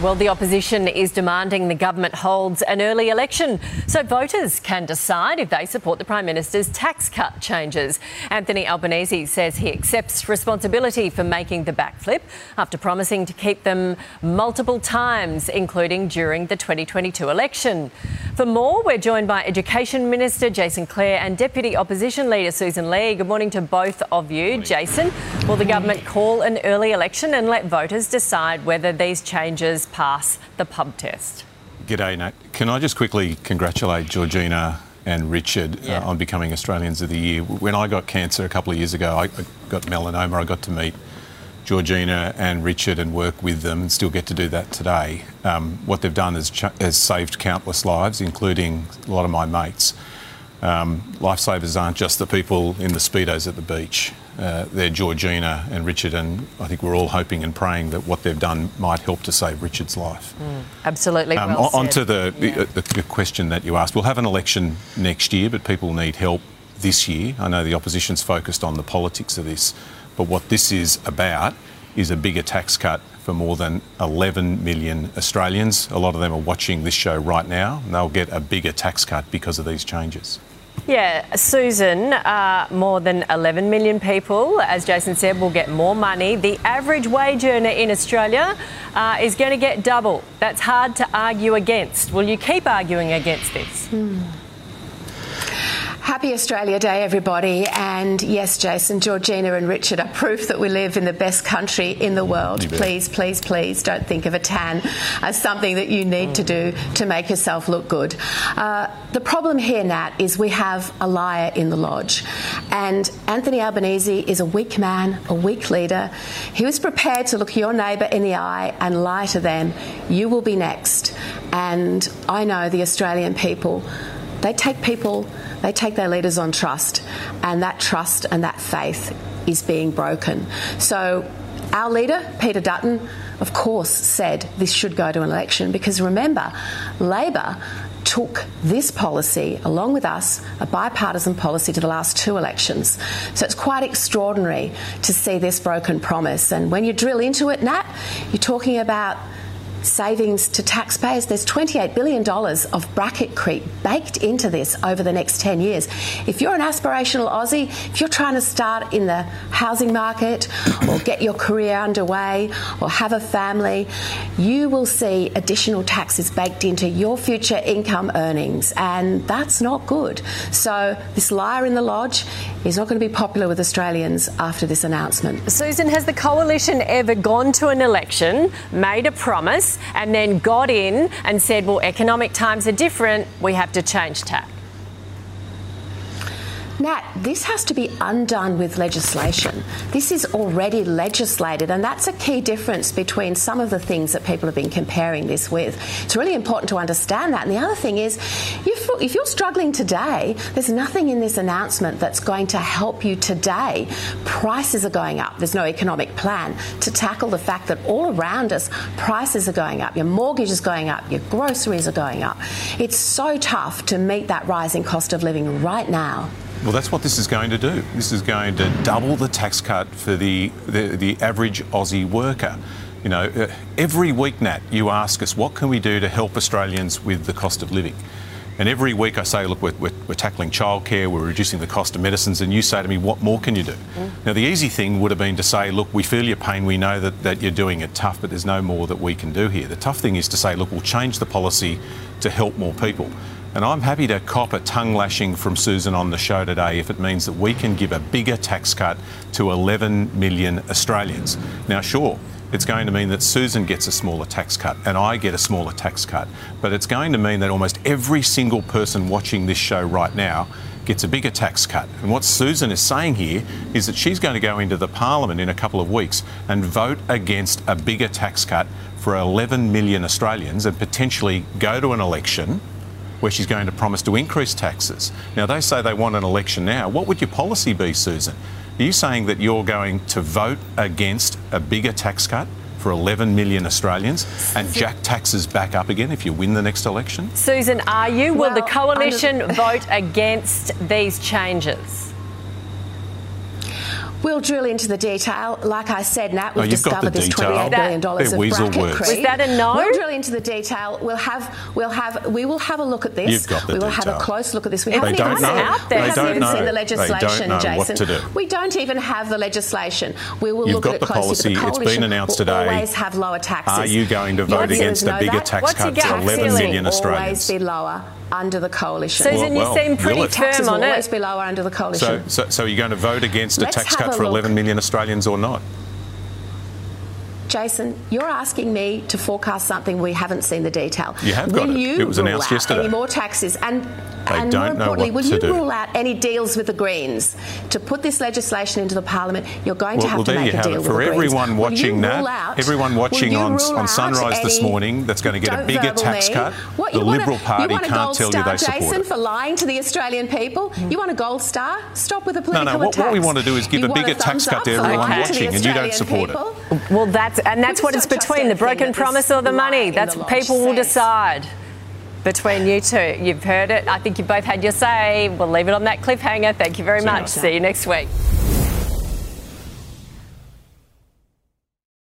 Well, the opposition is demanding the government holds an early election so voters can decide if they support the Prime Minister's tax cut changes. Anthony Albanese says he accepts responsibility for making the backflip after promising to keep them multiple times, including during the 2022 election. For more, we're joined by Education Minister Jason Clare and Deputy Opposition Leader Sussan Ley. Good morning to both of you. Jason, will the government call an early election and let voters decide whether these changes pass the pub test. G'day, Nat. Can I just quickly congratulate Georgina and Richard uh, yeah. uh, on becoming Australians of the Year? When I got cancer a couple of years ago, I, I got melanoma. I got to meet Georgina and Richard and work with them and still get to do that today. Um, what they've done is, has saved countless lives, including a lot of my mates. Um, lifesavers aren't just the people in the speedos at the beach. Uh, they're Georgina and Richard, and I think we're all hoping and praying that what they've done might help to save Richard's life. Mm, absolutely. Um, well on to the, yeah. the, the, question that you asked. We'll have an election next year, but people need help this year. I know the opposition's focused on the politics of this, but what this is about is a bigger tax cut for more than 11 million Australians. A lot of them are watching this show right now, and they'll get a bigger tax cut because of these changes. Yeah, Sussan, uh, more than 11 million people, as Jason said, will get more money. The average wage earner in Australia uh, is going to get double. That's hard to argue against. Will you keep arguing against this? Hmm. Happy Australia Day, everybody. And yes, Jason, Georgina, and Richard are proof that we live in the best country in the world. Please, please, please don't think of a tan as something that you need to do to make yourself look good. Uh, the problem here, Nat, is we have a liar in the lodge. And Anthony Albanese is a weak man, a weak leader. He was prepared to look your neighbour in the eye and lie to them. You will be next. And I know the Australian people, they take people they take their leaders on trust, and that trust and that faith is being broken. So, our leader, Peter Dutton, of course, said this should go to an election because remember, Labor took this policy, along with us, a bipartisan policy, to the last two elections. So it's quite extraordinary to see this broken promise. And when you drill into it, Nat, you're talking about savings to taxpayers. There's $28 billion of bracket creep baked into this over the next 10 years. If you're an aspirational Aussie, if you're trying to start in the housing market or get your career underway or have a family, you will see additional taxes baked into your future income earnings, and that's not good. So, this liar in the lodge is not going to be popular with Australians after this announcement. Sussan, has the coalition ever gone to an election, made a promise? And then got in and said, well, economic times are different, we have to change tack? Nat, this has to be undone with legislation. This is already legislated, and that's a key difference between some of the things that people have been comparing this with. It's really important to understand that. And the other thing is, if you're struggling today, there's nothing in this announcement that's going to help you today. Prices are going up. There's no economic plan to tackle the fact that all around us, prices are going up. Your mortgage is going up. Your groceries are going up. It's so tough to meet that rising cost of living right now. Well, that's what this is going to do. This is going to double the tax cut for the, the, the average Aussie worker. You know, uh, every week, Nat, you ask us, what can we do to help Australians with the cost of living? And every week I say, look, we're, we're, we're tackling childcare, we're reducing the cost of medicines, and you say to me, what more can you do? Mm. Now, the easy thing would have been to say, look, we feel your pain, we know that, that you're doing it tough, but there's no more that we can do here. The tough thing is to say, look, we'll change the policy to help more people. And I'm happy to cop a tongue lashing from Sussan on the show today if it means that we can give a bigger tax cut to 11 million Australians. Now, sure, it's going to mean that Sussan gets a smaller tax cut and I get a smaller tax cut. But it's going to mean that almost every single person watching this show right now gets a bigger tax cut. And what Sussan is saying here is that she's going to go into the parliament in a couple of weeks and vote against a bigger tax cut for 11 million Australians and potentially go to an election where she's going to promise to increase taxes. Now, they say they want an election now. What would your policy be, Sussan? Are you saying that you're going to vote against a bigger tax cut for 11 million Australians and jack taxes back up again if you win the next election? Sussan, are you? Will well, the coalition vote against these changes? We'll drill into the detail. Like I said, Nat, we've Oh, you've got discovered the this detail. $28 billion of bracket words. creep. Was that a no? We'll drill into the detail. We'll have, we'll have, we will have a look at this. You've got the we will have a close look at this. We It's haven't even don't seen, know. out there. We They haven't don't even seen the legislation, know what Jason. to do. We don't even have the legislation. We will You've look got at it the closely. policy. the It's been coalition announced will today. Always have lower taxes. Are you going to vote Your against a bigger that. tax What's cut your for gut 11 Always Australians? be lower under the coalition. Sussan, Well, you seem will pretty it? Taxes firm on will always be lower under the coalition. So, so, so you're going to vote against a Let's tax cut a for look. 11 million Australians or not? Jason, you're asking me to forecast something we haven't seen the detail. You have will got it. You It was announced yesterday. Any more taxes? And, They and don't more know importantly, what will to you do. rule out any deals with the Greens to put this legislation into the Parliament? You're going to have well, to make a deal it. with For the Greens. everyone watching you that, out- everyone watching on- on Sunrise this morning that's going to get a Don't bigger verbal tax me. cut, What, the you want a- Liberal Party you want a can't gold tell you star, they support Jason, it. for lying to the Australian people. Mm-hmm. You want a gold star? Stop with the No, political no, what, what we want to do is give You a want bigger tax cut to everyone the watching, and you don't Australian support it. people? Well, that's and that's what it's between the broken promise or the money. That's what people will says. decide between you two. You've heard it. I think you both had your say. We'll leave it on that cliffhanger. Thank you very See much. later. See you next week.